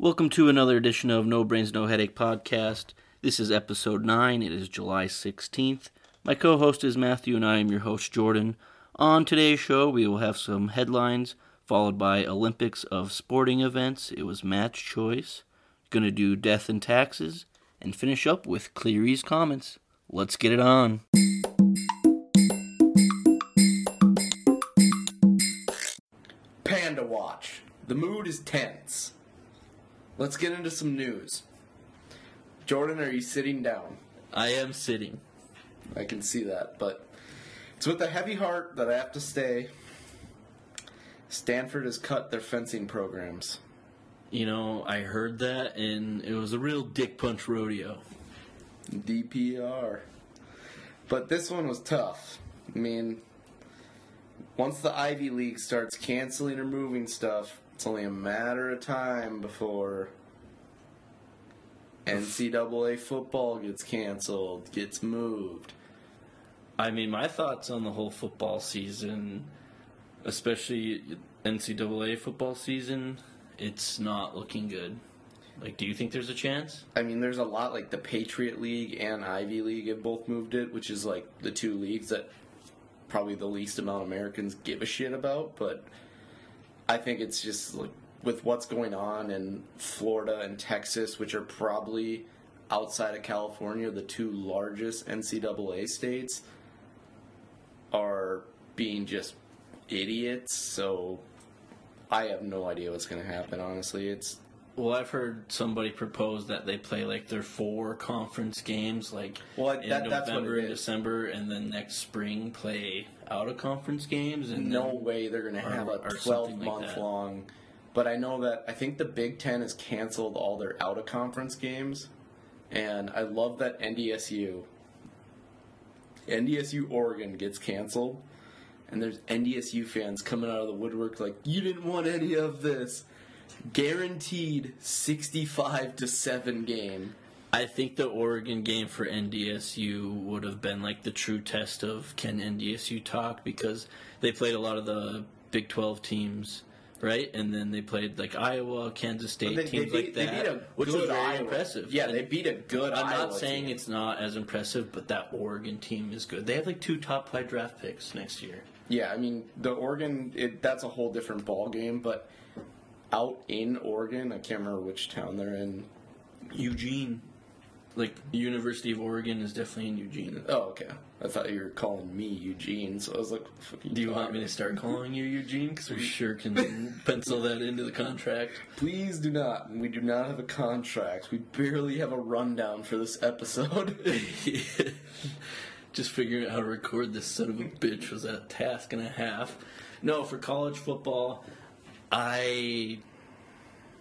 Welcome to another edition of No Brains No Headache podcast. This is episode 9. It is July 16th. My co host is Matthew, and I am your host, Jordan. On today's show, we will have some headlines, followed by Olympics of sporting events. It was match choice. Gonna do death and taxes, and finish up with Cleary's comments. Let's get it on. Panda Watch. The mood is tense. Let's get into some news. Jordan, are you sitting down? I am sitting. I can see that, but it's with a heavy heart that I have to stay. Stanford has cut their fencing programs. You know, I heard that, and it was a real dick punch rodeo. DPR. But this one was tough. I mean, once the Ivy League starts canceling or moving stuff, it's only a matter of time before NCAA football gets canceled, gets moved. I mean, my thoughts on the whole football season, especially NCAA football season, it's not looking good. Like, do you think there's a chance? I mean, there's a lot like the Patriot League and Ivy League have both moved it, which is like the two leagues that probably the least amount of Americans give a shit about. But I think it's just like with what's going on in Florida and Texas, which are probably outside of California, the two largest NCAA states, are being just idiots. So I have no idea what's going to happen. Honestly, it's Well, I've heard somebody propose that they play like their four conference games, like Well, in that- that's what November and. December, and then next spring play out of conference games. And no way they're going to have a or 12 something like month that. long. But I know that I think the Big Ten has canceled all their out of conference games, and I love that NDSU, NDSU Oregon gets canceled, and there's NDSU fans coming out of the woodwork like, you didn't want any of this. Guaranteed 65 to 7 game. I think the Oregon game for NDSU would have been like the true test of can NDSU talk because they played a lot of the Big 12 teams, right? And then they played like Iowa, Kansas State, They, they teams beat, like they that, which was very Iowa. impressive. Yeah, And they beat a good I'm Iowa not saying team. it's not as impressive, but that Oregon team is good. They have like two top five draft picks next year. Yeah, I mean the Oregon it, that's a whole different ball game, but out in Oregon, I can't remember which town they're in. Eugene, like University of Oregon, is definitely in Eugene. Oh, okay. I thought you were calling me Eugene, so I was like, what the fuck are Do you want me to start calling you Eugene? Because we sure can pencil that into the contract. Please do not. We do not have a contract. We barely have a rundown for this episode. Just figuring out how to record this son of a bitch was a task and a half. No, for college football, I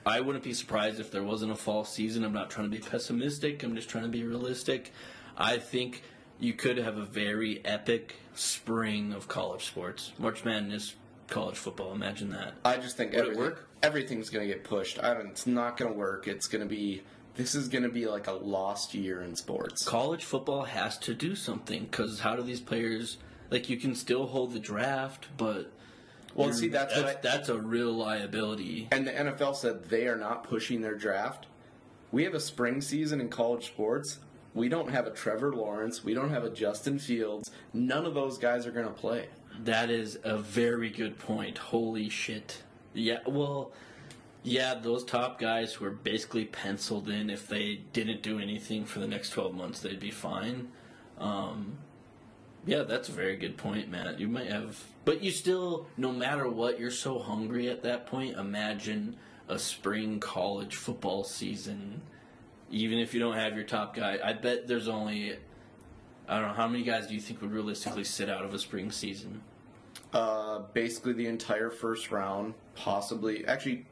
I wouldn't be surprised if there wasn't a fall season. I'm not trying to be pessimistic. I'm just trying to be realistic. I think you could have a very epic spring of college sports. March Madness, college football. Imagine that. I just think Would it everything, work? everything's going to get pushed. I don't, it's not going to work. It's going to be. This is going to be like a lost year in sports. college football has to do something because how do these players like you can still hold the draft but Well, see, that's what I- that's a real liability And the NFL said they are not pushing their draft. We have a spring season in college sports. We don't have a Trevor Lawrence. We don't have a Justin Fields. None of those guys are going to play. that is a very good point holy shit yeah well yeah those top guys who are basically penciled in if they didn't do anything for the next 12 months they'd be fine um, yeah that's a very good point matt you might have but you still no matter what you're so hungry at that point imagine a spring college football season even if you don't have your top guy i bet there's only i don't know how many guys do you think would realistically sit out of a spring season Uh, basically, the entire first round, possibly. Actually,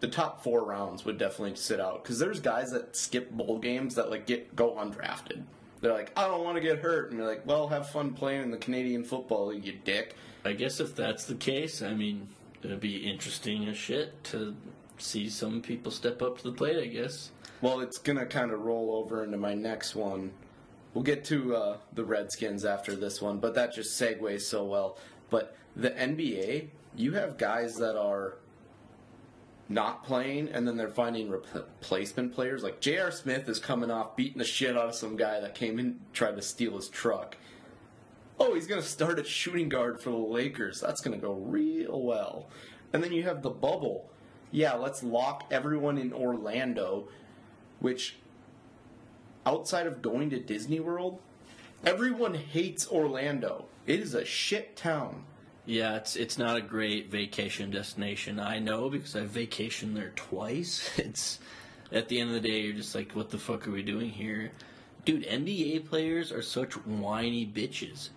the top four rounds would definitely sit out because there's guys that skip bowl games that like get go undrafted. They're like, I don't want to get hurt, and you're like, well, have fun playing in the Canadian Football League, you dick. I guess if that's the case, I mean, it'd be interesting as shit to see some people step up to the plate, I guess. Well, it's gonna kind of roll over into my next one. We'll get to uh, the Redskins after this one, but that just segues so well. But the NBA, you have guys that are not playing, and then they're finding replacement players. Like J.R. Smith is coming off beating the shit out of some guy that came in tried to steal his truck. Oh, he's going to start at shooting guard for the Lakers. That's going to go real well. And then you have the bubble. Yeah, let's lock everyone in Orlando, which outside of going to Disney World, everyone hates Orlando. It is a shit town. Yeah, it's it's not a great vacation destination. I know because I've vacationed there twice. It's at the end of the day, you're just like, what the fuck are we doing here, dude? NBA players are such whiny bitches.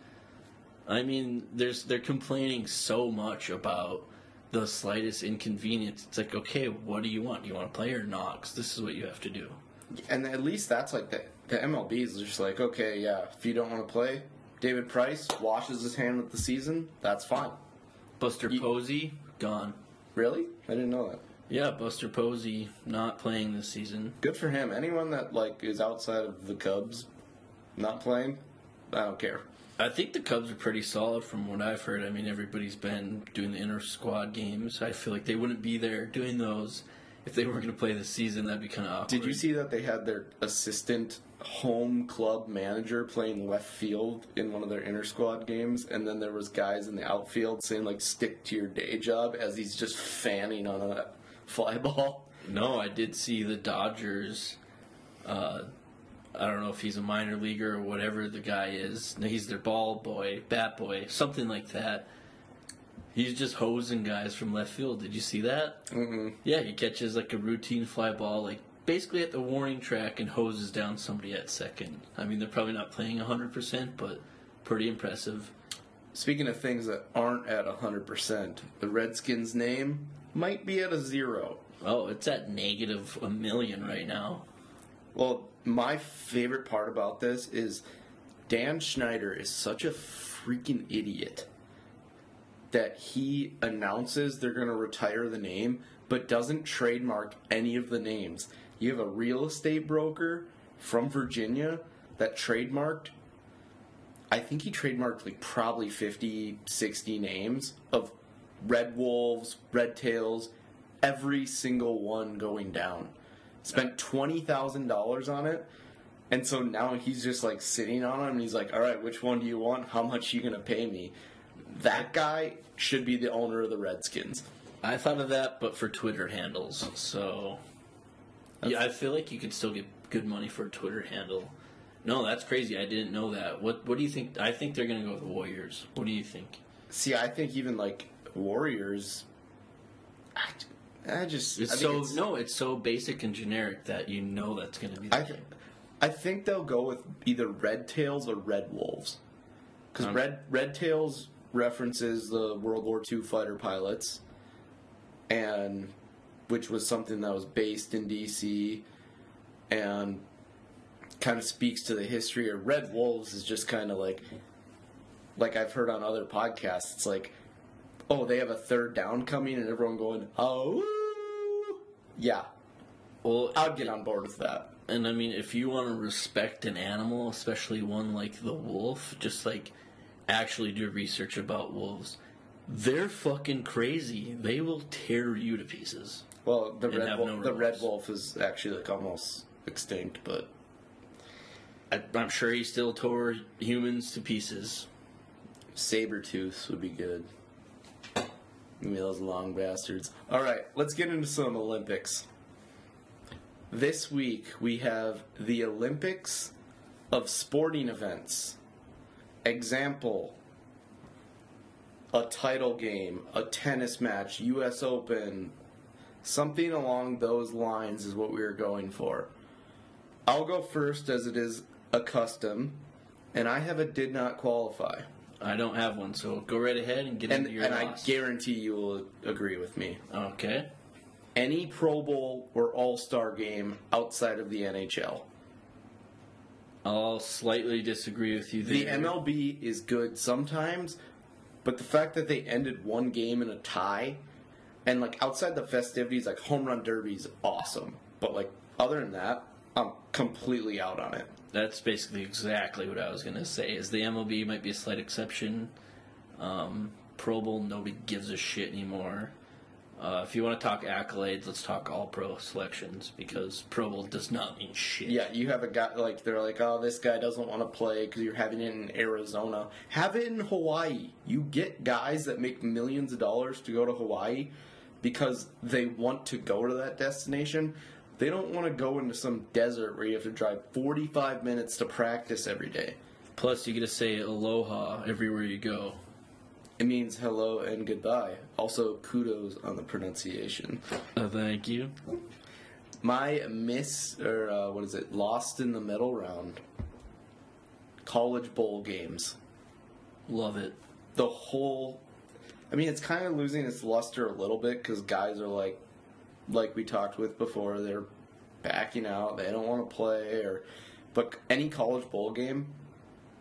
I mean, there's they're complaining so much about the slightest inconvenience. It's like, okay, what do you want? Do you want to play or not? Because this is what you have to do. And at least that's like the the MLB is just like, okay, yeah, if you don't want to play, David Price washes his hand with the season. That's fine. Buster You- Posey gone. Really? I didn't know that. Yeah, Buster Posey not playing this season. Good for him. Anyone that like is outside of the Cubs, not playing, I don't care. I think the Cubs are pretty solid from what I've heard. I mean, everybody's been doing the inner squad games. I feel like they wouldn't be there doing those if they weren't going to play this season. That'd be kind of awkward. Did you see that they had their assistant home club manager playing left field in one of their inter squad games, and then there was guys in the outfield saying like "stick to your day job" as he's just fanning on a fly ball. No, I did see the Dodgers. Uh, I don't know if he's a minor leaguer or whatever the guy is. He's their ball boy, bat boy, something like that. He's just hosing guys from left field. Did you see that? Mm-mm. Yeah, he catches like a routine fly ball, like basically at the warning track, and hoses down somebody at second. I mean, they're probably not playing 100%, but pretty impressive. Speaking of things that aren't at hundred percent, the Redskins' name might be at a zero. Oh, it's at negative a million right now. Well, my favorite part about this is Dan Snyder is such a freaking idiot that he announces they're going to retire the name but doesn't trademark any of the names. You have a real estate broker from Virginia that trademarked I think he trademarked like probably 50, 60 names of Red Wolves, Red Tails, every single one going down. Spent twenty thousand dollars on it, and so now he's just like sitting on them. And he's like, "All right, which one do you want? How much are you gonna pay me?" That guy should be the owner of the Redskins. I thought of that, but for Twitter handles. So, yeah, I feel like you could still get good money for a Twitter handle. No, that's crazy. I didn't know that. What What do you think? I think they're going to go with the Warriors. What do you think? See, I think even like Warriors, I, I just It's I so it's- no, it's so basic and generic that you know that's going to be the I, th- I think they'll go with either Red Tails or Red Wolves, because Um, Red Red Tails references the World War II fighter pilots, and which was something that was based in DC, and kind of speaks to the history. Or Red Wolves is just kind of like, like I've heard on other podcasts. It's like, oh, they have a third down coming, and everyone going, oh, yeah, Well, I'd get on board with that. And I mean, if you want to respect an animal, especially one like the wolf, just like actually do research about wolves. They're fucking crazy. They will tear you to pieces. Well, the And red wolf, no the red wolf is actually like almost extinct, but I, I'm sure he still tore humans to pieces. saber tooth would be good. Give me those long bastards. All right, let's get into some Olympics. This week we have the Olympics of sporting events. Example: a title game, a tennis match, U.S. Open, something along those lines is what we are going for. I'll go first as it is a custom, and I have a did not qualify. I don't have one, so go right ahead and get And, into your and I guarantee you will agree with me. okay. Any Pro Bowl or All Star game outside of the NHL. I'll slightly disagree with you The there. MLB is good sometimes, but the fact that they ended one game in a tie, and like outside the festivities, like home run derby is awesome. But like other than that, I'm completely out on it. That's basically exactly what I was going to say. Is the MLB might be a slight exception. Um, Pro Bowl, nobody gives a shit anymore. Uh, if you want to talk accolades, let's talk All Pro selections because Pro Bowl does not mean shit. Yeah, you have a guy like they're like, oh, this guy doesn't want to play because you're having it in Arizona. Have it in Hawaii. You get guys that make millions of dollars to go to Hawaii because they want to go to that destination. They don't want to go into some desert where you have to drive 45 minutes to practice every day. Plus, you get to say aloha everywhere you go. It means hello and goodbye. Also, kudos on the pronunciation. Uh, thank you. My miss, or uh, what is it, lost in the middle round. College bowl games. Love it. The whole. I mean, it's kind of losing its luster a little bit because guys are like, like we talked with before, they're backing out. They don't want to play, or. But any college bowl game,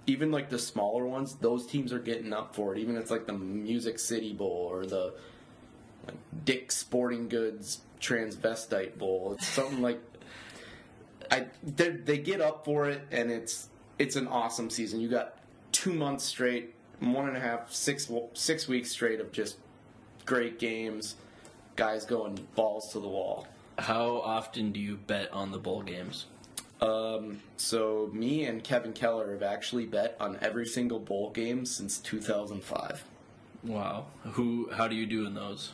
even like the smaller ones, those teams are getting up for it. Even if it's like the Music City Bowl or the like Dick Sporting Goods Transvestite Bowl. It's something like I they, they get up for it, and it's it's an awesome season. You got two months straight, one and a half, six six weeks straight of just great games, guys going balls to the wall. How often do you bet on the bowl games? Um, so me and Kevin Keller have actually bet on every single bowl game since 2005. Wow. Who? How do you do in those?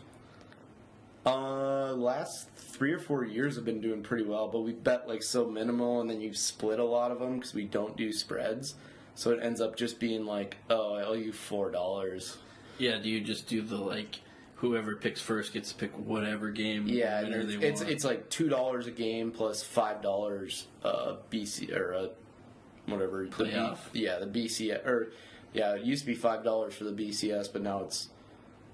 Uh, last three or four years have been doing pretty well, but we bet like so minimal, and then you split a lot of them because we don't do spreads. So it ends up just being like, oh, I owe you four dollars. Yeah. Do you just do the like? Whoever picks first gets to pick whatever game. Yeah, and it's it's, it's like two dollars a game plus five dollars uh BC or uh, whatever the Playoff. yeah, the BCS or yeah, it used to be five dollars for the BCS, but now it's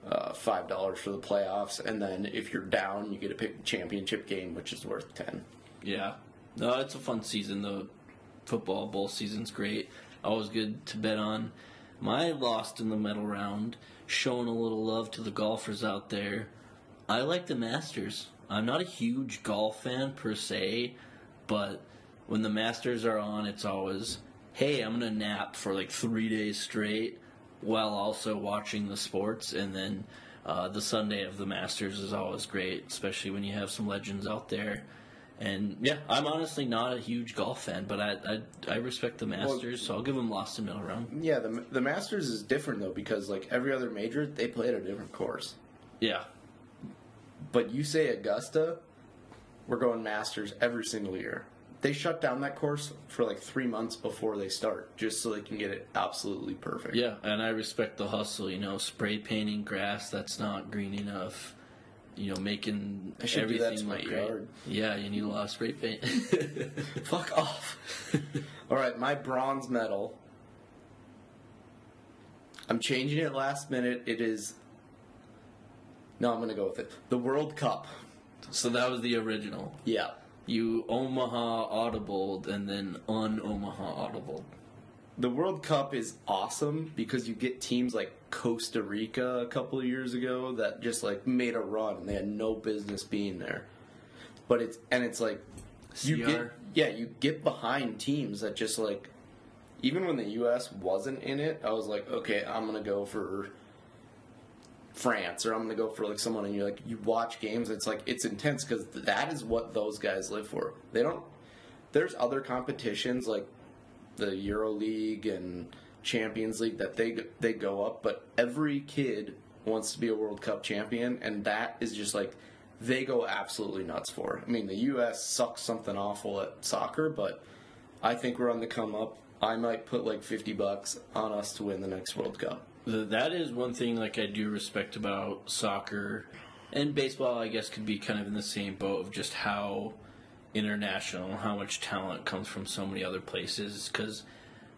uh, five dollars for the playoffs, and then if you're down, you get to pick the championship game, which is worth ten. Yeah. No, it's a fun season. The football bowl season's great. Always good to bet on. My lost in the medal round, showing a little love to the golfers out there. I like the Masters. I'm not a huge golf fan per se, but when the Masters are on, it's always, hey, I'm gonna nap for like three days straight while also watching the sports, and then uh, the Sunday of the Masters is always great, especially when you have some legends out there. And yeah, I'm honestly not a huge golf fan, but I I, I respect the Masters, so I'll give them lost in middle round. Yeah, the the Masters is different though because like every other major, they play at a different course. Yeah, But you say Augusta, we're going Masters every single year. They shut down that course for like three months before they start, just so they can get it absolutely perfect. yeah, and I respect the hustle. You know, spray painting grass that's not green enough. You know, making I should do that everything my yard. Yeah, you need a lot of spray paint. Fuck off. All right, my bronze medal. I'm changing it last minute. It is. No, I'm going to go with it. The World Cup. so that was the original. Yeah. You Omaha audible and then un Omaha audible. The World Cup is awesome because you get teams like Costa Rica a couple of years ago that just like made a run and they had no business being there. But it's and it's like you CR. get yeah, you get behind teams that just like even when the US wasn't in it, I was like, okay, I'm going to go for France or I'm going to go for like someone and you're like you watch games it's like it's intense cuz that is what those guys live for. They don't there's other competitions like the Euro League and Champions League that they they go up, but every kid wants to be a World Cup champion, and that is just like they go absolutely nuts for. I mean, the U.S. sucks something awful at soccer, but I think we're on the come up. I might put like fifty bucks on us to win the next World Cup. That is one thing like I do respect about soccer and baseball. I guess could be kind of in the same boat of just how international, how much talent comes from so many other places. Because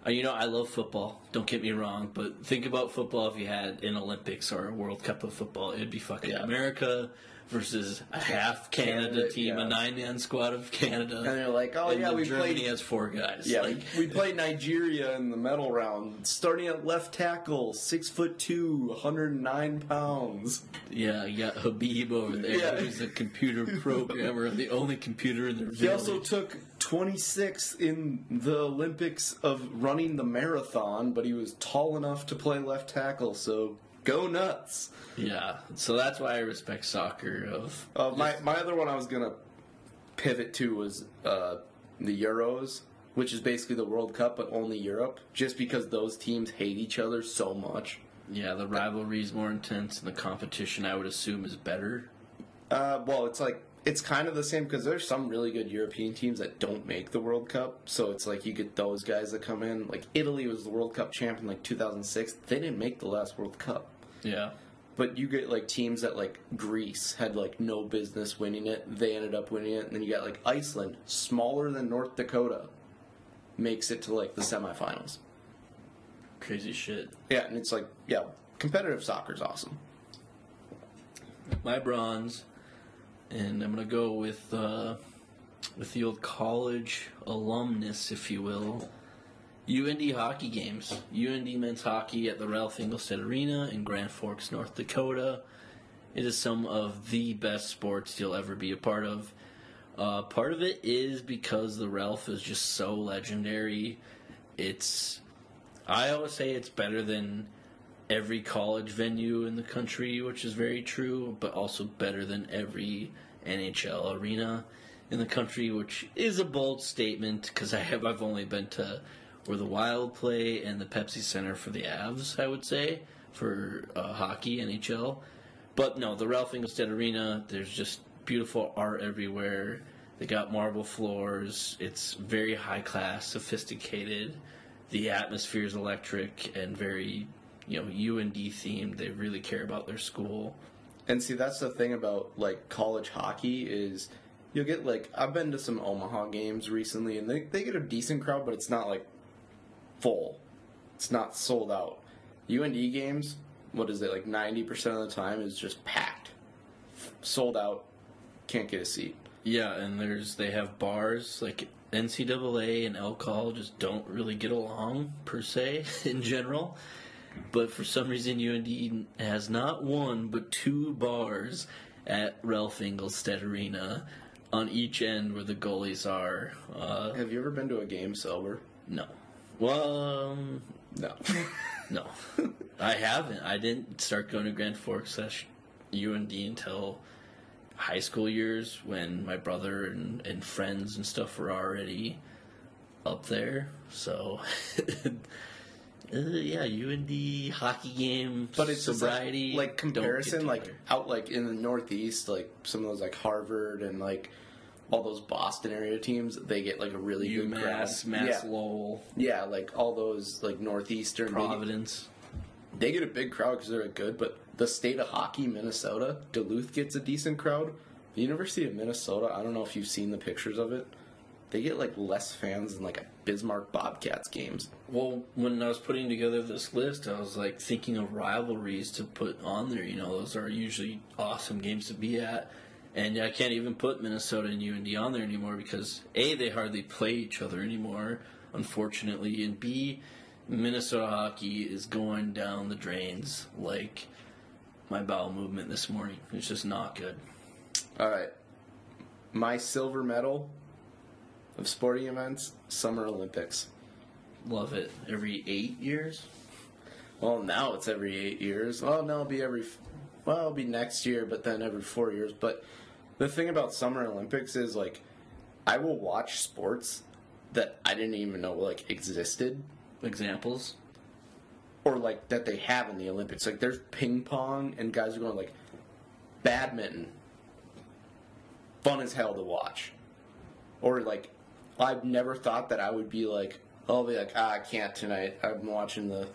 uh, you know I love football. Don't get me wrong, but think about football if you had an Olympics or a World Cup of football, it'd be fucking Yeah. America versus a half Canada, Canada, team, yeah. a nine-man squad of Canada. And they're like, oh yeah, we Germany played. has four guys. Yeah, like, we played Nigeria in the medal round, starting at left tackle, six foot two, 109 pounds. Yeah, you got Habib over there, Yeah. who's a computer programmer, the only computer in their He also took 26 in the Olympics of running the marathon, but he was tall enough to play left tackle, so Go nuts. Yeah, so that's why I respect soccer. Of Uh, my my other one I was gonna pivot to was uh, the Euros, which is basically the World Cup but only Europe, just because those teams hate each other so much. yeah, the rivalry is more intense, and the competition I would assume is better. Uh, well, it's like it's kind of the same because there's some really good European teams that don't make the World Cup. So it's like you get those guys that come in. Like Italy was the World Cup champion like 2006. They didn't make the last World Cup. Yeah, But you get like teams that like Greece had like no business winning it. They ended up winning it. And then you got like Iceland, smaller than North Dakota, makes it to like the semifinals. crazy shit. Yeah, and it's like yeah, competitive soccer's awesome. my bronze, and I'm gonna go with uh, with the old college alumnus, if you will. UND hockey games. UND men's hockey at the Ralph Engelstad Arena in Grand Forks, North Dakota. It is some of the best sports you'll ever be a part of. Uh, part of it is because the Ralph is just so legendary. It's, I always say it's better than every college venue in the country, which is very true, but also better than every NHL arena in the country, which is a bold statement because I have I've only been to where the Wild play and the Pepsi Center for the Avs, I would say for uh, hockey NHL. But no, the Ralph Engelstad Arena, there's just beautiful art everywhere. They got marble floors. It's very high class, sophisticated. The atmosphere is electric and very, you know, UND themed. They really care about their school. And see, that's the thing about like college hockey is you'll get like I've been to some Omaha games recently, and they they get a decent crowd, but it's not like full. It's not sold out. UND games, what is it like? Ninety percent of the time is just packed, sold out. Can't get a seat. Yeah, and there's they have bars like NCAA and alcohol just don't really get along per se in general. But for some reason, UND has not one but two bars at Ralph Engelstad Arena on each end where the goalies are. Uh, Have you ever been to a game sober? no. Well, um, No. no. I haven't. I didn't start going to Grand Forks slash UND until high school years when my brother and, and friends and stuff were already up there. So, uh, yeah, UND hockey game, but it's sobriety. like, like comparison like together. out like in the northeast like some of those like harvard and like all those boston area teams they get like a really good crowd Mass yeah. Lowell, yeah like all those like northeastern they get, Providence. they get a big crowd because they're good but the state of hockey minnesota duluth gets a decent crowd the university of minnesota i don't know if you've seen the pictures of it they get like less fans than like a bismarck bobcats games Well, when I was putting together this list, I was like thinking of rivalries to put on there. You know, those are usually awesome games to be at. And I can't even put Minnesota and UND on there anymore because A, they hardly play each other anymore, unfortunately, and B, Minnesota hockey is going down the drains like my bowel movement this morning. It's just not good. all right my silver medal of sporting events summer olympics Love it. Every eight years? Well, now it's every eight years. Well, now it'll be every. Well, it'll be next year, but then every four years. But the thing about Summer Olympics is like, I will watch sports that I didn't even know like existed, Examples? or like that they have in the Olympics. Like there's ping pong, and guys are going like, badminton. Fun as hell to watch, or like, I've never thought that I would be like, I'll be like, ah, I can't tonight. I'm watching the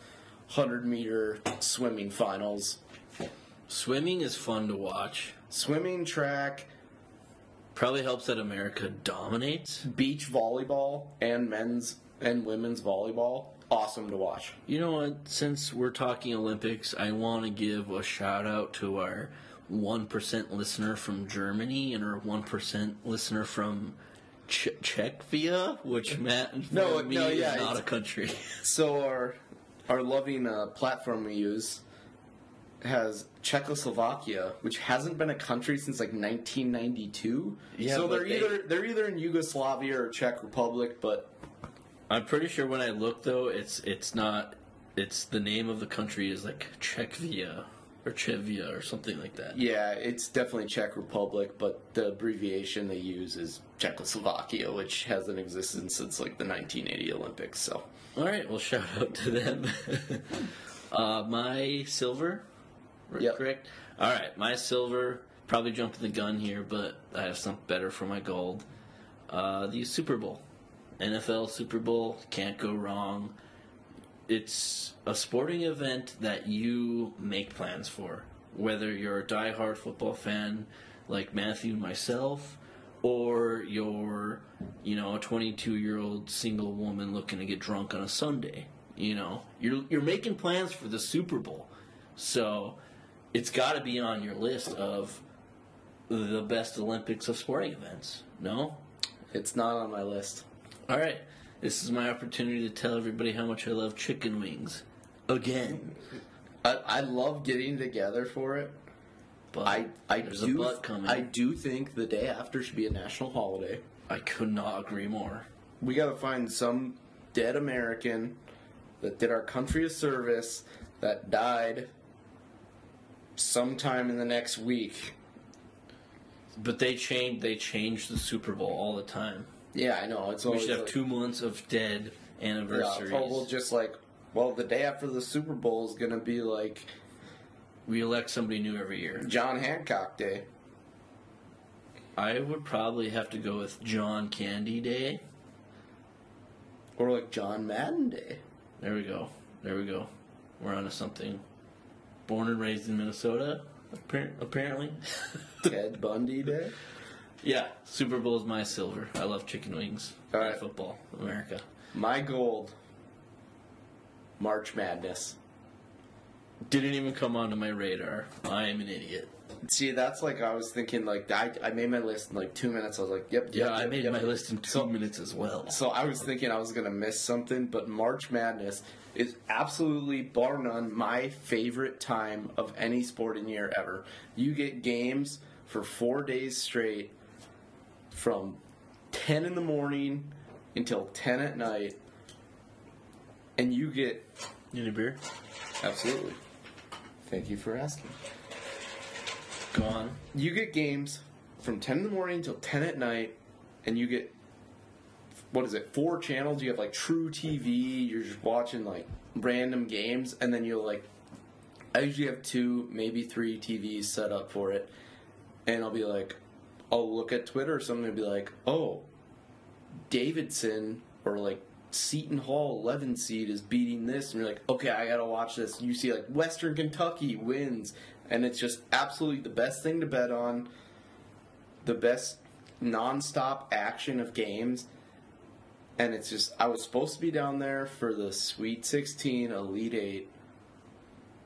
hundred meter swimming finals. Swimming is fun to watch. Swimming, track, Probably helps that America dominates. beach volleyball, and men's and women's volleyball. Awesome to watch. You know what? Since we're talking Olympics, I want to give a shout out to our 1% listener from Germany and our 1% listener from Ch- Czechia, which Matt No, no, yeah, not a country. So our our loving uh, platform we use has Czechoslovakia, which hasn't been a country since like 1992. Yeah, so they're they- either they're either in Yugoslavia or Czech Republic, but I'm pretty sure when I look though, it's it's not It's the name of the country is like Czechia or Chevia or something like that. Yeah, it's definitely Czech Republic, but the abbreviation they use is Czechoslovakia, which hasn't existed since like the 1980 Olympics. So All right, well, shout out to them. uh, my silver, Yep. correct? All right, my silver. Probably jumping the gun here, but I have something better for my gold. Uh, the Super Bowl, NFL Super Bowl, can't go wrong. It's a sporting event that you make plans for, whether you're a diehard football fan like Matthew and myself, or you're, you know, a 22 year old single woman looking to get drunk on a Sunday. You know, you're you're making plans for the Super Bowl, so it's got to be on your list of the best Olympics of sporting events. No, it's not on my list. all right. This is my opportunity to tell everybody how much I love chicken wings. Again. I, I love getting together for it. But I I there's a do coming. I do think the day after should be a national holiday. I could not agree more. We got to find some dead American that did our country a service that died sometime in the next week. But they change they change the Super Bowl all the time. Yeah, I know. It's We should have like- two months of dead Yeah, anniversaries. oh, well, just like well, the day after the Super Bowl is gonna be like we elect somebody new every year. John Hancock Day. I would probably have to go with John Candy Day. Or like John Madden Day. There we go. There we go. We're onto something. Born and raised in Minnesota, apparently. Ted Bundy Day. Yeah, Super Bowl is my silver. I love chicken wings. All right. football, America. My gold. March Madness. Didn't even come onto my radar. I am an idiot. See, that's like I was thinking. Like I, I made my list in like two minutes. I was like, yep, Yeah, yep, I yep, made yep. my list in two So- minutes as well. So I was thinking I was gonna miss something, but March Madness is absolutely bar none my favorite time of any sporting year ever. You get games for four days straight, from ten in the morning until ten at night, and you get You Need a beer? absolutely. Thank you for asking. Go on. You get games from 10 in the morning until 10 at night, and you get, what is it, four channels? You have like truTV, you're just watching like random games, and then you'll like, I usually have two, maybe three TVs set up for it, and I'll be like, I'll look at Twitter or something and be like, oh, Davidson or like Seton Hall 11 seed is beating this, and you're like, okay, I gotta watch this. You see like Western Kentucky wins, and it's just absolutely the best thing to bet on, the best nonstop action of games. And it's just, I was supposed to be down there for the Sweet 16 Elite 8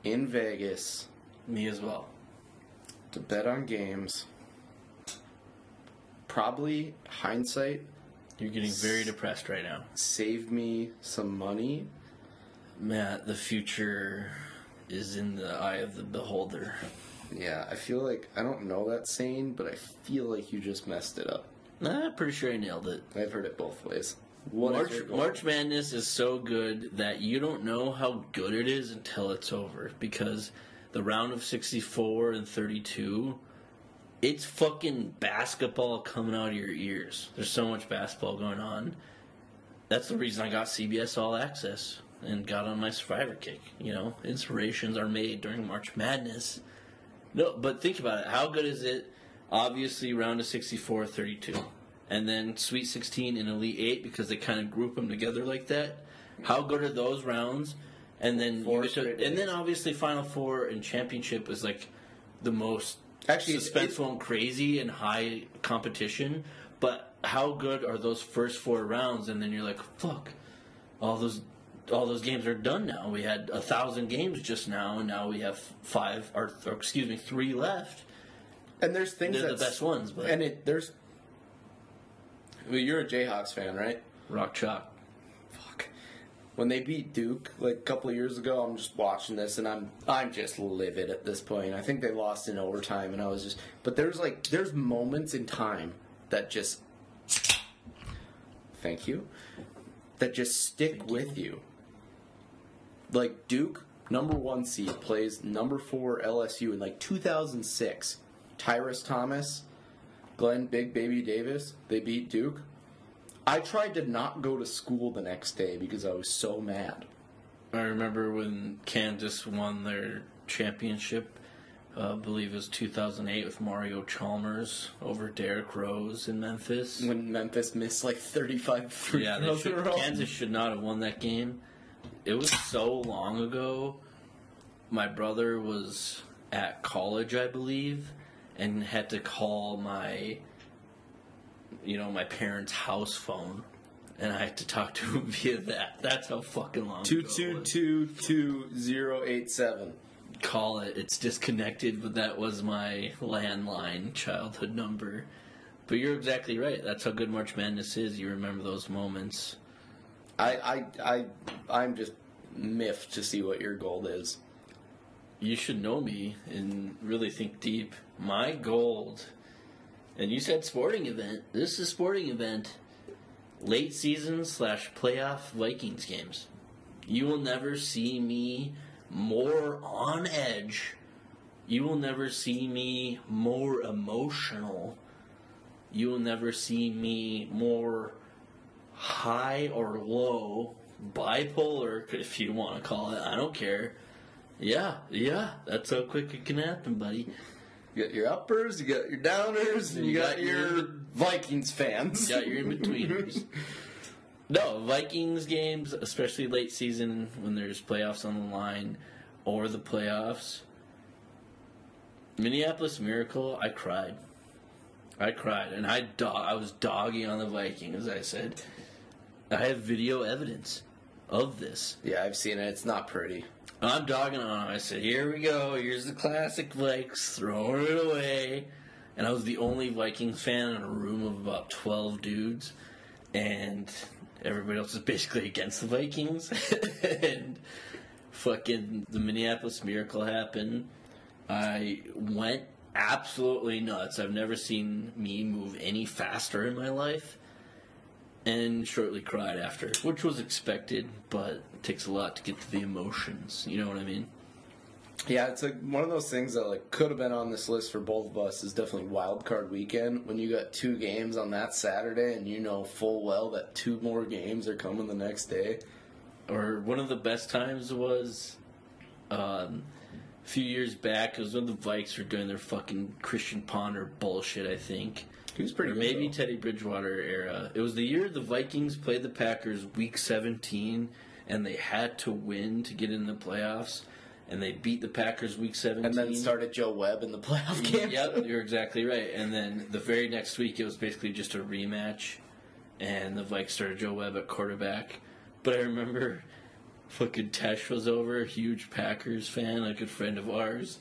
in Vegas Me as well. to bet on games. Probably hindsight You're getting very depressed right now. saved me some money. Matt, the future is in the eye of the beholder. Yeah, I feel like I don't know that saying, but I feel like you just messed it up. Nah, I'm pretty sure I nailed it. I've heard it both ways. What March. March Madness is so good that you don't know how good it is until it's over because the round of 64 and 32 it's fucking basketball coming out of your ears. There's so much basketball going on. That's the reason I got CBS All Access and got on my Survivor kick. You know, inspirations are made during March Madness. No, but think about it. How good is it? Obviously, round of 64, 32. And then Sweet 16 and Elite 8 because they kind of group them together like that. How good are those rounds? And then to- and then obviously Final Four and Championship is like the most Actually, it's- suspenseful and crazy and high competition. But how good are those first four rounds? And then you're like, fuck, all those all those games are done now. We had a thousand games just now, and now we have five, or, or excuse me, three left. And there's things They're the best ones, but And it there's. Well, you're a Jayhawks fan, right? rock chalk. When they beat Duke like a couple of years ago, I'm just watching this and I'm I'm just livid at this point. I think they lost in overtime, and I was just. But there's like there's moments in time that just. Thank you. That just stick with you. like Duke, number one seed, plays number four LSU in like 2006. Tyrus Thomas, Glenn Big Baby Davis, they beat Duke. I tried to not go to school the next day because I was so mad. I remember when Kansas won their championship. Uh, I believe it was 2008 with Mario Chalmers over Derrick Rose in Memphis. When Memphis missed like 35 free Yeah, throws in a row. Kansas should not have won that game. It was so long ago. My brother was at college, I believe, and had to call my, you know, my parents' house phone, and I had to talk to him via that. That's how fucking long. Two ago it two was. two two zero eight seven. Call it. It's disconnected, but that was my landline childhood number. But you're exactly right. That's how good March Madness is. You remember those moments. I I I I'm just miffed to see what your goal is. you should know me and really think deep. My gold, and you said sporting event. This is sporting event. Late season slash playoff Vikings games. You will never see me more on edge. You will never see me more emotional. You will never see me more high or low, bipolar, if you want to call it. I don't care. Yeah, yeah, that's how quick it can happen, buddy. You got your uppers, you got your downers, and you, got, your Vikings fans. You got your in betweeners. no, Vikings games, especially late season when there's playoffs on the line or the playoffs. Minneapolis Miracle, I cried. I cried, and I I was dogging on the Vikings. As I said, I have video evidence of this. yeah, I've seen it. It's not pretty. I'm dogging on him. I said, "Here we go. Here's the classic Vikes throwing it away." And I was the only Vikings fan in a room of about twelve dudes, and everybody else is basically against the Vikings. and fucking the Minneapolis Miracle happened. I went absolutely nuts. I've never seen me move any faster in my life. And shortly cried after, which was expected, but it takes a lot to get to the emotions. You know what I mean? Yeah, it's like one of those things that like could have been on this list for both of us is definitely wild card weekend when you got two games on that Saturday and you know full well that two more games are coming the next day. Or one of the best times was um, a few years back. It was when the Vikes were doing their fucking Christian Ponder bullshit. I think. He was pretty or good, maybe though. Teddy Bridgewater era. It was the year the Vikings played the Packers week 17 and they had to win to get in the playoffs and they beat the Packers week 17 And then started Joe Webb in the playoff game. Yep, you're exactly right. And then the very next week it was basically just a rematch and the Vikes started Joe Webb at quarterback. But I remember fucking Tesh was over, a huge Packers fan, like a good friend of ours.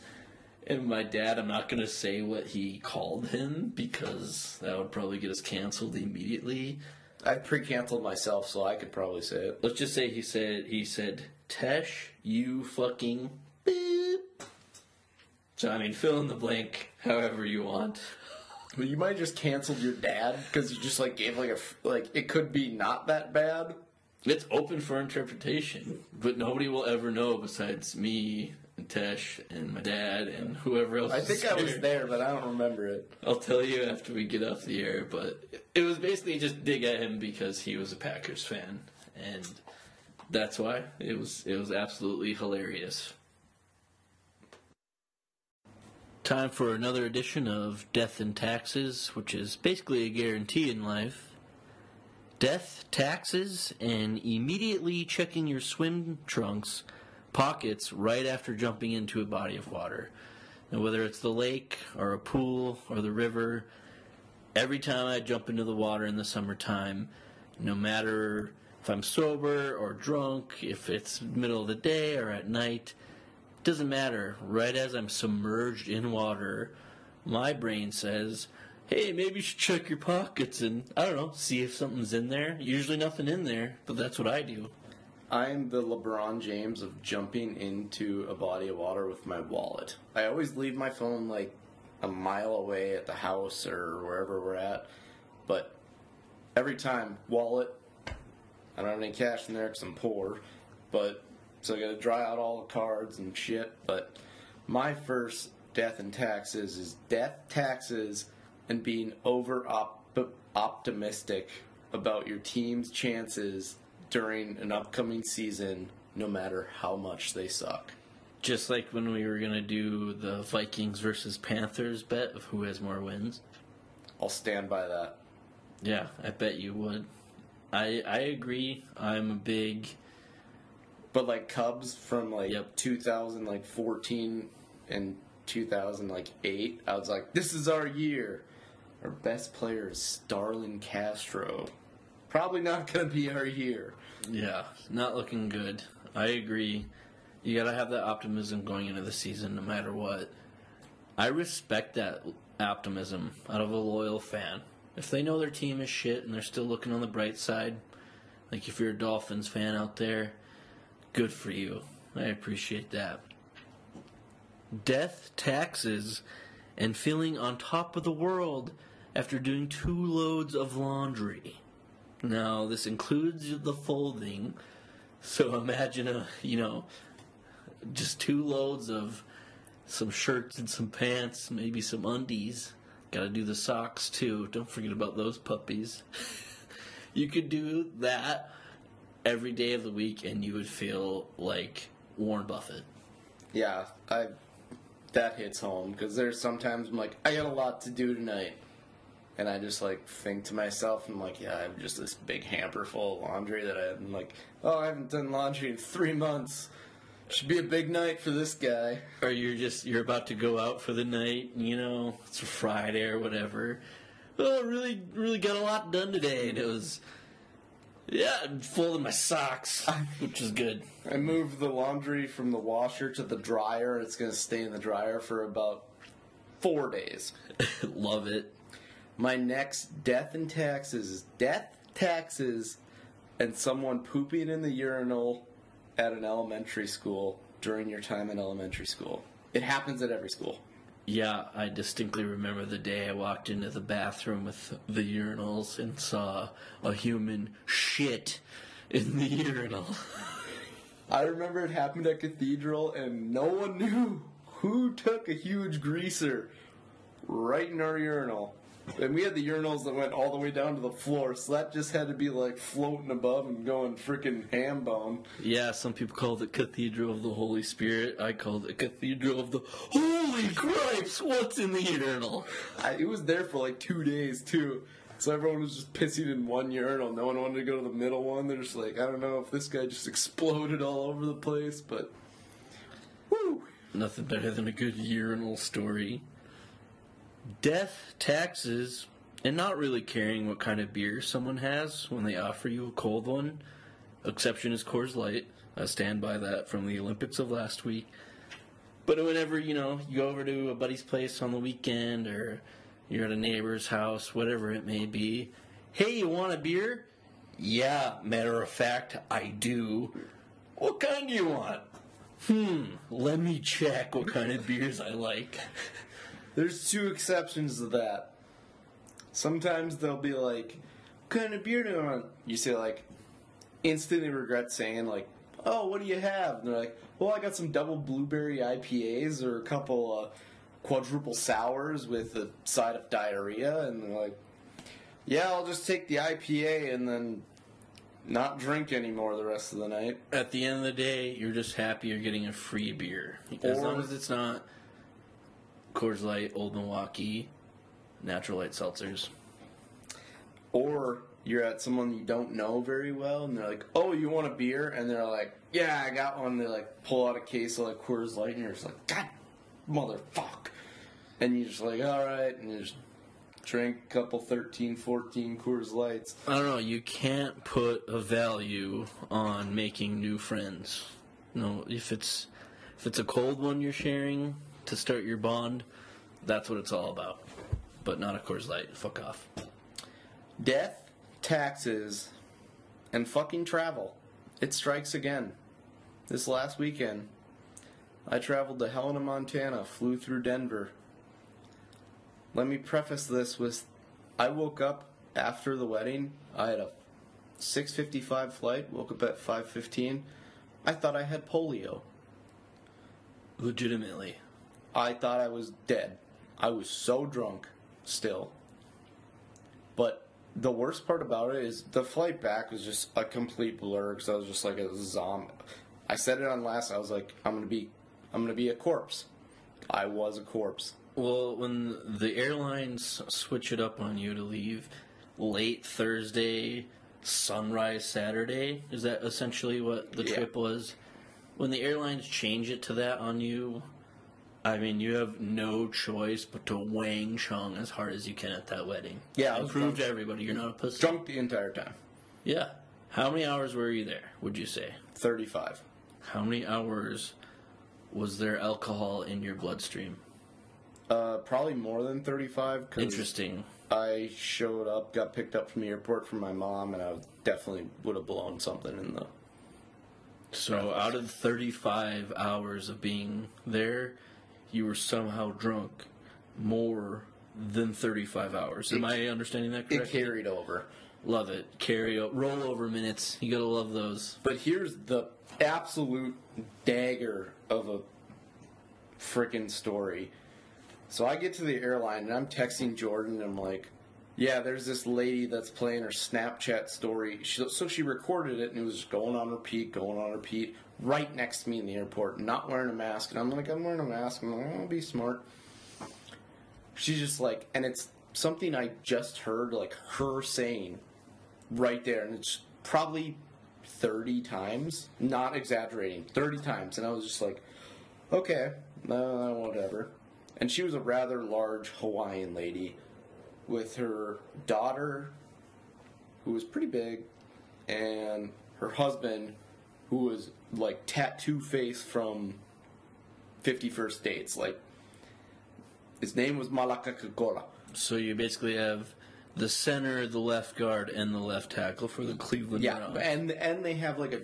And my dad, I'm not going to say what he called him because that would probably get us canceled immediately. I pre-canceled myself, so I could probably say it. Let's just say he said he said Tesh, you fucking beep. So I mean, fill in the blank however you want. Well, you might have just canceled your dad because you just like gave like a like it could be not that bad. It's open for interpretation, but nobody will ever know besides me Tesh and my dad and whoever else. I think I was there. there, but I don't remember it. I'll tell you after we get off the air, but it was basically just dig at him because he was a Packers fan, and that's why it was it was absolutely hilarious. Time for another edition of Death and Taxes, which is basically a guarantee in life. Death, taxes, and immediately checking your swim trunks pockets right after jumping into a body of water. Now, whether it's the lake or a pool or the river, every time I jump into the water in the summertime, no matter if I'm sober or drunk, if it's middle of the day or at night, it doesn't matter. Right as I'm submerged in water, my brain says, "Hey, maybe you should check your pockets and I don't know, see if something's in there." Usually nothing in there, but that's what I do. I'm the LeBron James of jumping into a body of water with my wallet. I always leave my phone like a mile away at the house or wherever we're at, but every time, wallet. I don't have any cash in there because I'm poor, but so I got to dry out all the cards and shit. But my first death and taxes is death, taxes, and being over op- optimistic about your team's chances during an upcoming season, no matter how much they suck. Just like when we were gonna do the Vikings versus Panthers bet of who has more wins. I'll stand by that. Yeah, I bet you would. I I agree. I'm a big But like Cubs from like Yep. 2000 like 14 and 2000 like 8, I was like this is our year. Our best player is Starlin Castro. Probably not going to be our year. Yeah, not looking good. I agree. You gotta have that optimism going into the season, no matter what. I respect that optimism out of a loyal fan. If they know their team is shit and they're still looking on the bright side, like if you're a Dolphins fan out there, good for you. I appreciate that. Death, taxes, and feeling on top of the world after doing two loads of laundry. Now, this includes the folding, so imagine a, you know, just two loads of some shirts and some pants, maybe some undies. Got to do the socks too. Don't forget about those puppies. you could do that every day of the week and you would feel like Warren Buffett. Yeah, I that hits home because there's sometimes I'm like I got a lot to do tonight. And I just like think to myself, I'm like, yeah, I have just this big hamper full of laundry that I, I'm like, oh, I haven't done laundry in three months. Should be a big night for this guy. Or you're just you're about to go out for the night, you know, it's a Friday or whatever. Oh, really really got a lot done today. And it was yeah, I folded my socks, which is good. I moved the laundry from the washer to the dryer, and it's gonna stay in the dryer for about four days. Love it. My next death and taxes is death, taxes, and someone pooping in the urinal at an elementary school during your time in elementary school. It happens at every school. Yeah, I distinctly remember the day I walked into the bathroom with the urinals and saw a human shit in the urinal. I remember it happened at Cathedral, and no one knew who took a huge greaser right in our urinal. And we had the urinals that went all the way down to the floor, so that just had to be like floating above and going freaking ham bone. yeah, some people called it Cathedral of the Holy Spirit. I called it Cathedral of the Holy Cripes! What's in the urinal? I, it was there for like two days too. So everyone was just pissing in one urinal. No one wanted to go to the middle one. They're just like, I don't know if this guy just exploded all over the place, but woo. Nothing better than a good urinal story. Death, taxes, and not really caring what kind of beer someone has when they offer you a cold one. Exception is Coors Light. I stand by that from the Olympics of last week. But whenever, you know, you go over to a buddy's place on the weekend or you're at a neighbor's house, whatever it may be, hey, you want a beer? Yeah, matter of fact, I do. What kind do you want? Hmm, let me check what kind of beers I like. There's two exceptions to that. Sometimes they'll be like, "What kind of beer do you want?" You say like, instantly regret saying like, "Oh, what do you have?" And they're like, "Well, I got some double blueberry IPAs or a couple uh, quadruple sours with a side of diarrhea," and they're like, "Yeah, I'll just take the IPA and then not drink anymore the rest of the night." At the end of the day, you're just happy you're getting a free beer. As Or- long as it's not Coors Light, Old Milwaukee, Natural Light Seltzers. Or you're at someone you don't know very well, and they're like, "Oh, you want a beer?" And they're like, "Yeah, I got one." They like pull out a case of like Coors Light, and you're just like, "God, motherfuck!" And you're just like, "All right," and you just drink a couple 13, 14 Coors Lights. I don't know. You can't put a value on making new friends. No, if it's if it's a cold one you're sharing to start your bond, that's what it's all about. But not a Coors Light. Fuck off. Death, taxes, and fucking travel. It strikes again. This last weekend, I traveled to Helena, Montana, flew through Denver. Let me preface this with I woke up after the wedding. I had a 6:55 flight, woke up at 5:15. I thought I had polio. Legitimately. I thought I was dead. I was so drunk still. But the worst part about it is the flight back was just a complete blur because I was just like a zombie. I said it on last. I was like, I'm gonna be, I'm gonna be a corpse. I was a corpse. Well, when the airlines switch it up on you to leave late Thursday, sunrise Saturday, is that essentially what the Yeah. trip was? When the airlines change it to that on you, I mean, you have no choice but to wang chung as hard as you can at that wedding. Yeah, I was prove drunk. to everybody you're not a pussy. Drunk the entire time. Yeah. How many hours were you there? Would you say? Thirty-five. How many hours was there alcohol in your bloodstream? Uh, probably more than thirty-five. 'cause Interesting. I showed up, got picked up from the airport from my mom, and I definitely would have blown something in the. So out of 35 hours of being there, you were somehow drunk more than 35 hours. Am I understanding that correctly? It carried over. Love it. Carry o- rollover minutes. You gotta love those. But here's the absolute dagger of a freaking story. So I get to the airline and I'm texting Jordan and I'm like, yeah, there's this lady that's playing her Snapchat story. She, so she recorded it and it was going on repeat, going on repeat, right next to me in the airport, not wearing a mask. And I'm like, I'm wearing a mask. I'm like, I'll be smart. She's just like, and it's something I just heard, like her saying right there. And it's probably 30 times, not exaggerating, 30 times. And I was just like, okay, uh, whatever. And she was a rather large Hawaiian lady with her daughter, who was pretty big, and her husband, who was like tattoo face from 50 First Dates. Like, his name was Malaka Kakora. So you basically have the center, the left guard, and the left tackle for the Cleveland Yeah, Browns. and and they have like a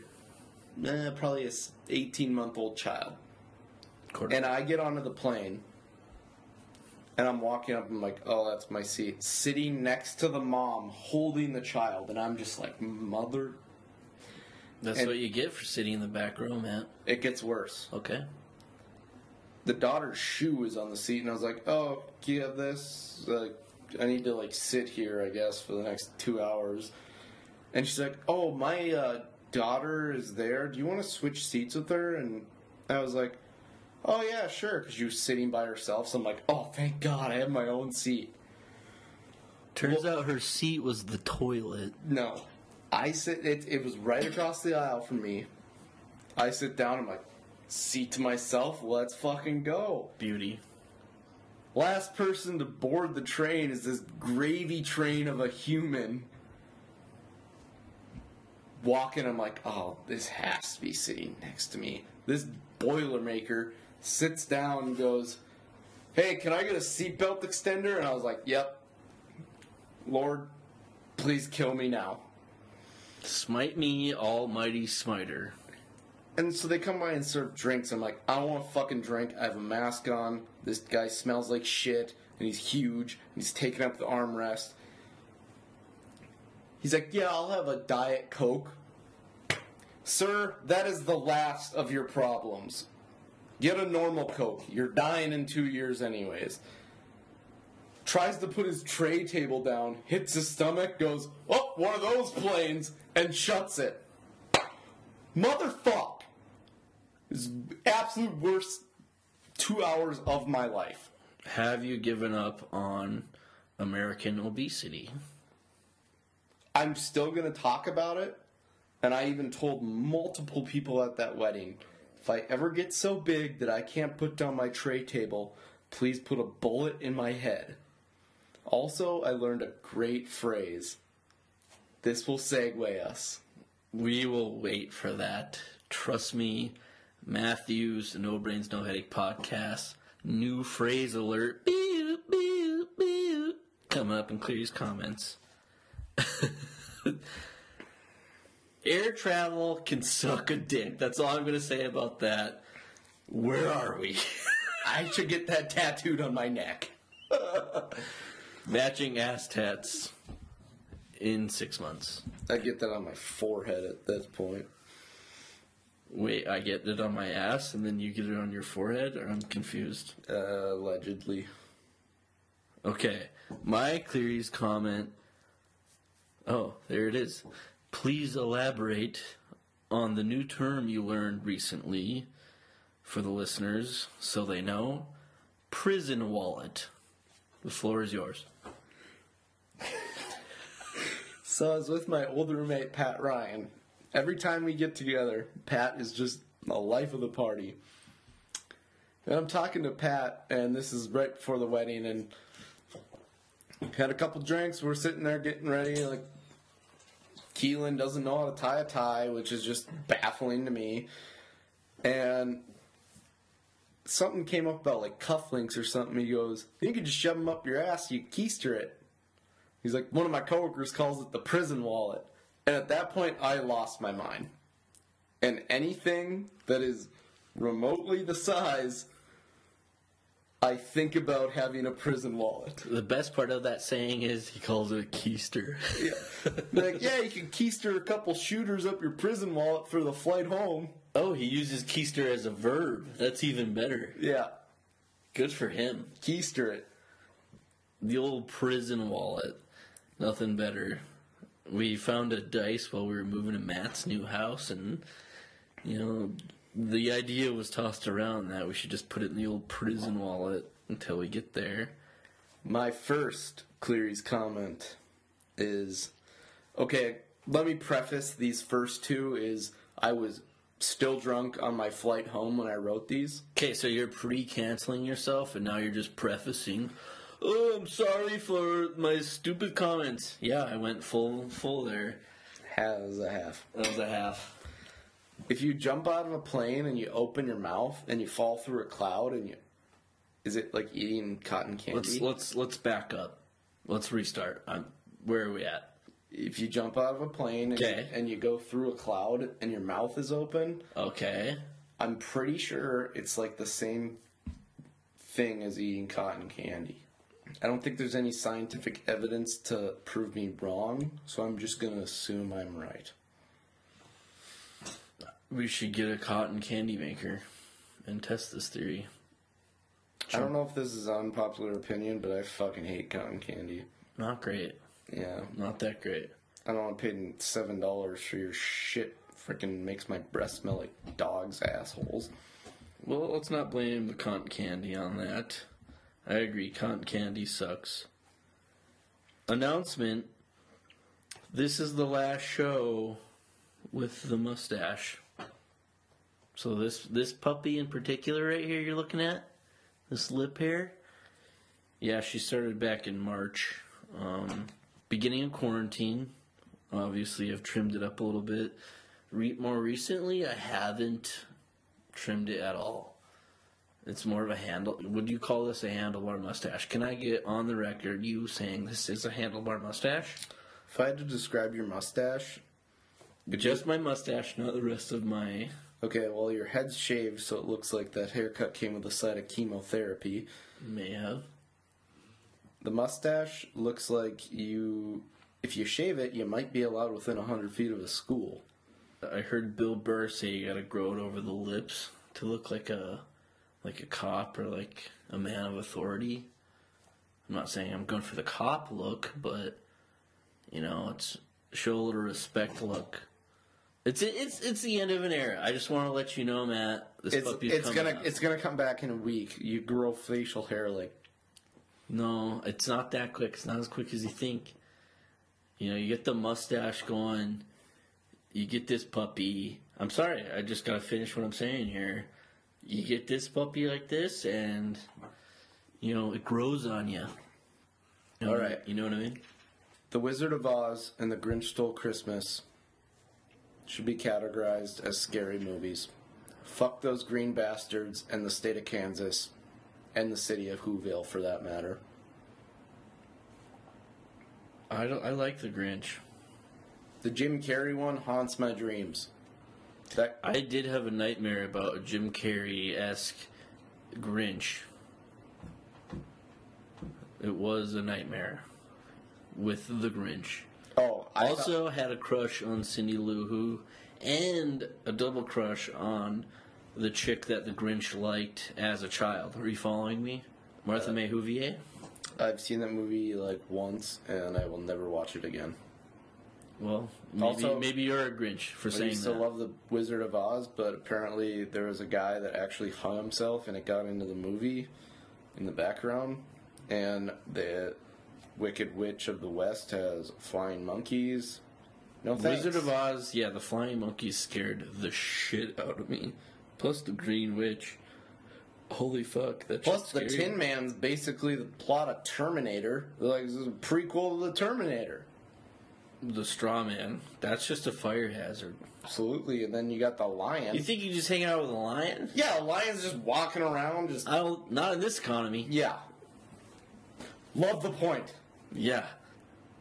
eh, probably a 18 month old child. And I get onto the plane, and I'm walking up. I'm like, oh, that's my seat. Sitting next to the mom, holding the child, and I'm just like, mother. That's and- what you get for sitting in the back row, man. It gets worse. Okay. The daughter's shoe is on the seat, and I was like, oh, do you have this? Like, I need to like sit here, I guess, for the next two hours. And she's like, oh, my uh, daughter is there. Do you want to switch seats with her? And I was like, oh yeah, sure, because she was sitting by herself. So I'm like, oh, thank God, I have my own seat. Turns out her seat was the toilet. No, I sit. It, it was right across the aisle from me. I sit down. I'm like, seat to myself. Let's fucking go. Beauty. Last person to board the train is this gravy train of a human. Walking, I'm like, oh, this has to be sitting next to me. This Boilermaker sits down and goes, hey, can I get a seatbelt extender? And I was like, yep. Lord, please kill me now. Smite me, almighty smiter. And so they come by and serve drinks. I'm like, I don't want a fucking drink. I have a mask on. This guy smells like shit, and he's huge, and he's taking up the armrest. He's like, Yeah, I'll have a Diet Coke. Sir, that is the last of your problems. Get a normal Coke. You're dying in two years, anyways. Tries to put his tray table down, hits his stomach, goes, Oh, one of those planes, and shuts it. Motherfuck! Is absolute worst two hours of my life. Have you given up on American obesity? I'm still gonna talk about it, and I even told multiple people at that wedding if I ever get so big that I can't put down my tray table, please put a bullet in my head. Also, I learned a great phrase. This will segue us. We will wait for that. Trust me, Matthews, No Brains, No Headache podcast. New phrase alert. Beep, beep, beep. Coming up in Cleary's comments. Air travel can suck a dick. That's all I'm going to say about that. Where are we? I should get that tattooed on my neck. Matching ass tats in six months. I get that on my forehead at this point. Wait, I get it on my ass and then you get it on your forehead, or I'm confused. Uh, allegedly. Okay, my Cleary's comment. Oh, there it is. Please elaborate on the new term you learned recently for the listeners so they know. Prison wallet. The floor is yours. So I was with my old roommate Pat Ryan. Every time we get together, Pat is just the life of the party. And I'm talking to Pat, and this is right before the wedding, and had a couple drinks. We're sitting there getting ready. Like Keelan doesn't know how to tie a tie, which is just baffling to me. And something came up about like cufflinks or something. He goes, "You could just shove them up your ass. You keister it." He's like, one of my coworkers calls it the prison wallet. And at that point, I lost my mind. And anything that is remotely the size, I think about having a prison wallet. The best part of that saying is he calls it a keister. Yeah. like, yeah, you can keister a couple shooters up your prison wallet for the flight home. oh, he uses keister as a verb. That's even better. Yeah, Good for him. keister it. The old prison wallet. Nothing better. We found a dice while we were moving to Matt's new house, and you know, the idea was tossed around that we should just put it in the old prison wallet until we get there. My first Cleary's comment is okay, let me preface these first two is I was still drunk on my flight home when I wrote these. Okay, so you're pre-canceling yourself, and now you're just prefacing. Oh, I'm sorry for my stupid comments. Yeah, I went full, full there. Has a half. That was a half. If you jump out of a plane and you open your mouth and you fall through a cloud and you is it like eating cotton candy? Let's let's let's back up. Let's restart. I'm, where are we at? if you jump out of a plane and, Okay. and you go through a cloud and your mouth is open, Okay. I'm pretty sure it's like the same thing as eating cotton candy. I don't think there's any scientific evidence to prove me wrong, so I'm just gonna assume I'm right. We should get a cotton candy maker and test this theory. I don't know if this is unpopular opinion, but I fucking hate cotton candy. Not great. Yeah, Not that great. I don't want to pay seven dollars for your shit. Freaking makes my breath smell like dogs' assholes. Well, let's not blame the cotton candy on that. I agree, cotton candy sucks. Announcement This is the last show with the mustache. So this this puppy in particular right here you're looking at, this lip hair. Yeah, she started back in March. Um, beginning of quarantine. Obviously I've trimmed it up a little bit. Re- more recently I haven't trimmed it at all. It's more of a handle. Would you call this a handlebar mustache? Can I get on the record you saying this is a handlebar mustache? If I had to describe your mustache, Just my mustache, not the rest of my. okay, well your head's shaved, so it looks like that haircut came with a side of chemotherapy. May have. The mustache looks like you. If you shave it, you might be allowed within hundred feet of a school. I heard Bill Burr say you gotta grow it over the lips to look like a like a cop or like a man of authority. I'm not saying I'm going for the cop look, but you know, it's show a little respect look. It's it's it's the end of an era. I just want to let you know, Matt. This It's puppy's it's gonna up. it's gonna come back in a week. You grow facial hair like No, it's not that quick. It's not as quick as you think. You know, you get the mustache going, you get this puppy. I'm sorry, I just gotta finish what I'm saying here. You get this puppy like this, and you know it grows on you. you know, All right. you know what I mean. The Wizard of Oz and The Grinch Stole Christmas should be categorized as scary movies. Fuck those green bastards and the state of Kansas and the city of Whoville for that matter. I don't, I like the Grinch. The Jim Carrey one haunts my dreams. That I did have a nightmare about a Jim Carrey esque Grinch. It was a nightmare with the Grinch. oh, I also had a crush on Cindy Lou Who, and a double crush on the chick that the Grinch liked as a child. Are you following me? Martha uh, May Whovier? I've seen that movie like once, and I will never watch it again. Well, maybe, Also- maybe you're a Grinch for I saying used to that. love the Wizard of Oz, but apparently there was a guy that actually hung himself, and it got into the movie in the background. And the Wicked Witch of the West has flying monkeys. No thanks. Wizard of Oz, yeah, the flying monkeys scared the shit out of me. Plus the Green Witch. Holy fuck, that Plus, the Tin. Man's basically the plot of Terminator. Like, this is a prequel to the Terminator. The straw man. That's just a fire hazard. Absolutely. And then you got the lion. You think you just hanging out with a lion? yeah, a lion's just walking around, just. I don't. Not in this economy. yeah. Love the point. Yeah.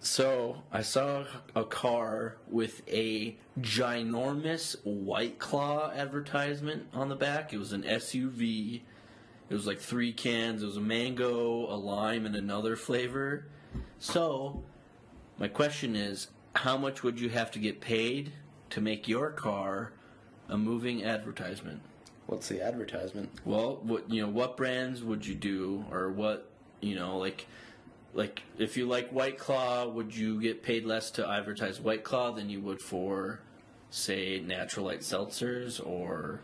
So I saw a car with a ginormous White Claw advertisement on the back. It was an SUV. It was like three cans. It was a mango, a lime, and another flavor. So my question is, how much would you have to get paid to make your car a moving advertisement? What's the advertisement? Well, what you know, what brands would you do, or what you know, like, like if you like White Claw, would you get paid less to advertise White Claw than you would for, say, Natural Light Seltzers or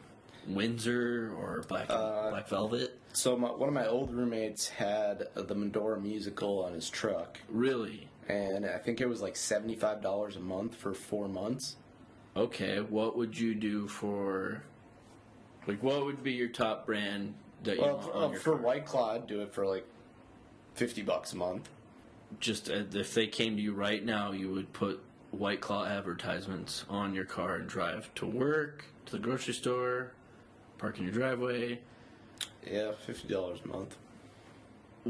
Windsor or Black Black Velvet? So my, one of my old roommates had uh, the Medora musical on his truck, Really? And I think it was like seventy five dollars a month for four months. Okay. What would you do for? Like, what would be your top brand that you Well, want on uh, your for car? White Claw, I'd do it for like fifty bucks a month. just uh, if they came to you right now, you would put White Claw advertisements on your car and drive to work, to the grocery store, park in your driveway. Yeah, fifty dollars a month.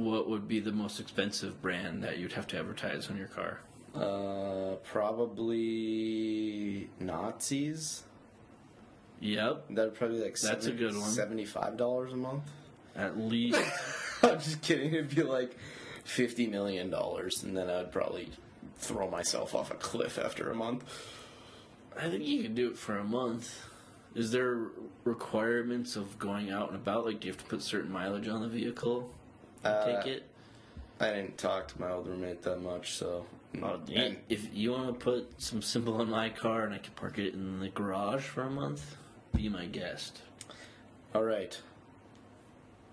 What would be the most expensive brand that you'd have to advertise on your car? Uh, probably Nazis. Yep, That would probably be like That's a good one. Seventy-five dollars a month. at least. I'm just kidding. It'd be like fifty million dollars, and then I'd probably throw myself off a cliff after a month. I think you could do it for a month. Is there requirements of going out and about? Like, do you have to put certain mileage on the vehicle? Uh, Take it. I didn't talk to my old roommate that much, so. Oh, and if you want to put some symbol on my car and I can park it in the garage for a month, be my guest. all right.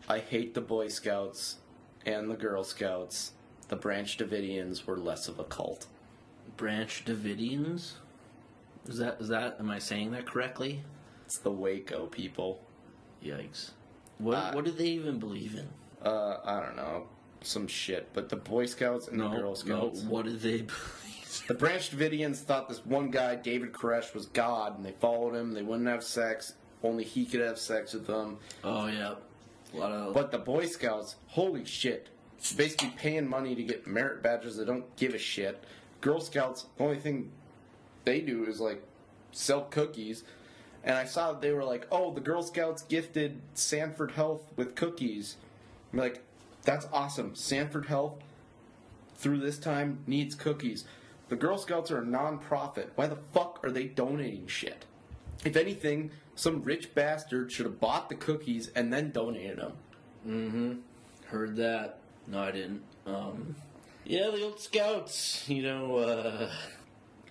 I hate the Boy Scouts and the Girl Scouts. The Branch Davidians were less of a cult. Branch Davidians? Is that is that am I saying that correctly? It's the Waco people. Yikes. What Uh, what do they even believe in? Uh, I don't know, some shit. But the Boy Scouts and No, the Girl no, Scouts. what do they believe? The Branch Davidians thought this one guy, David Koresh, was God, and they followed him. They wouldn't have sex. Only he could have sex with them. Oh yeah. A lot of But the Boy Scouts, holy shit. Basically paying money to get merit badges that don't give a shit. Girl Scouts, the only thing they do is like sell cookies. And I saw that they were like, oh, the Girl Scouts gifted Sanford Health with cookies. I'm like, that's awesome. Sanford Health, through this time, needs cookies. The Girl Scouts are a non-profit. Why the fuck are they donating shit? If anything, some rich bastard should have bought the cookies and then donated them. Mm-hmm. Heard that. No, I didn't. Um Yeah, the old scouts, you know, uh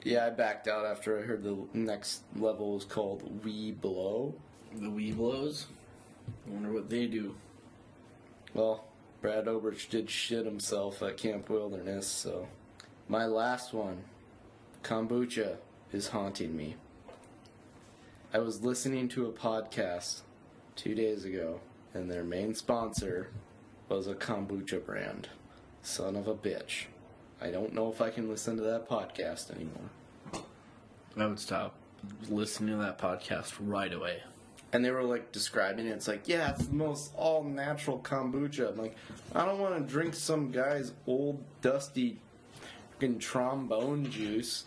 Yeah, I backed out after I heard the next level was called We Blow. the Webelos. I wonder what they do. Well, Brad Oberich did shit himself at Camp Wilderness, so. My last one, kombucha, is haunting me. I was listening to a podcast two days ago, and their main sponsor was a kombucha brand. Son of a bitch. I don't know if I can listen to that podcast anymore. I would stop listening to that podcast right away. And they were like describing it. It's like, yeah, it's the most all natural kombucha. I'm like, I don't want to drink some guy's old dusty fucking trombone juice.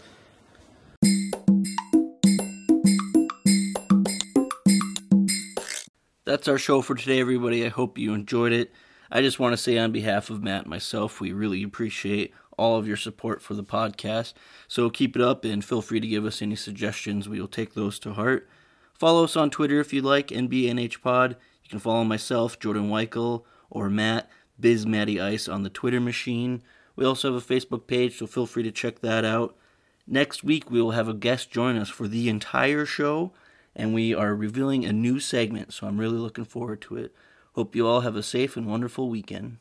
That's our show for today, everybody. I hope you enjoyed it. I just want to say, on behalf of Matt and myself, we really appreciate all of your support for the podcast. So keep it up and feel free to give us any suggestions. We will take those to heart. Follow us on Twitter if you'd like, NBNHPod. You can follow myself, Jordan Weichel, or Matt, Biz Matty Ice on the Twitter machine. We also have a Facebook page, so feel free to check that out. Next week, we will have a guest join us for the entire show, and we are revealing a new segment, so I'm really looking forward to it. Hope you all have a safe and wonderful weekend.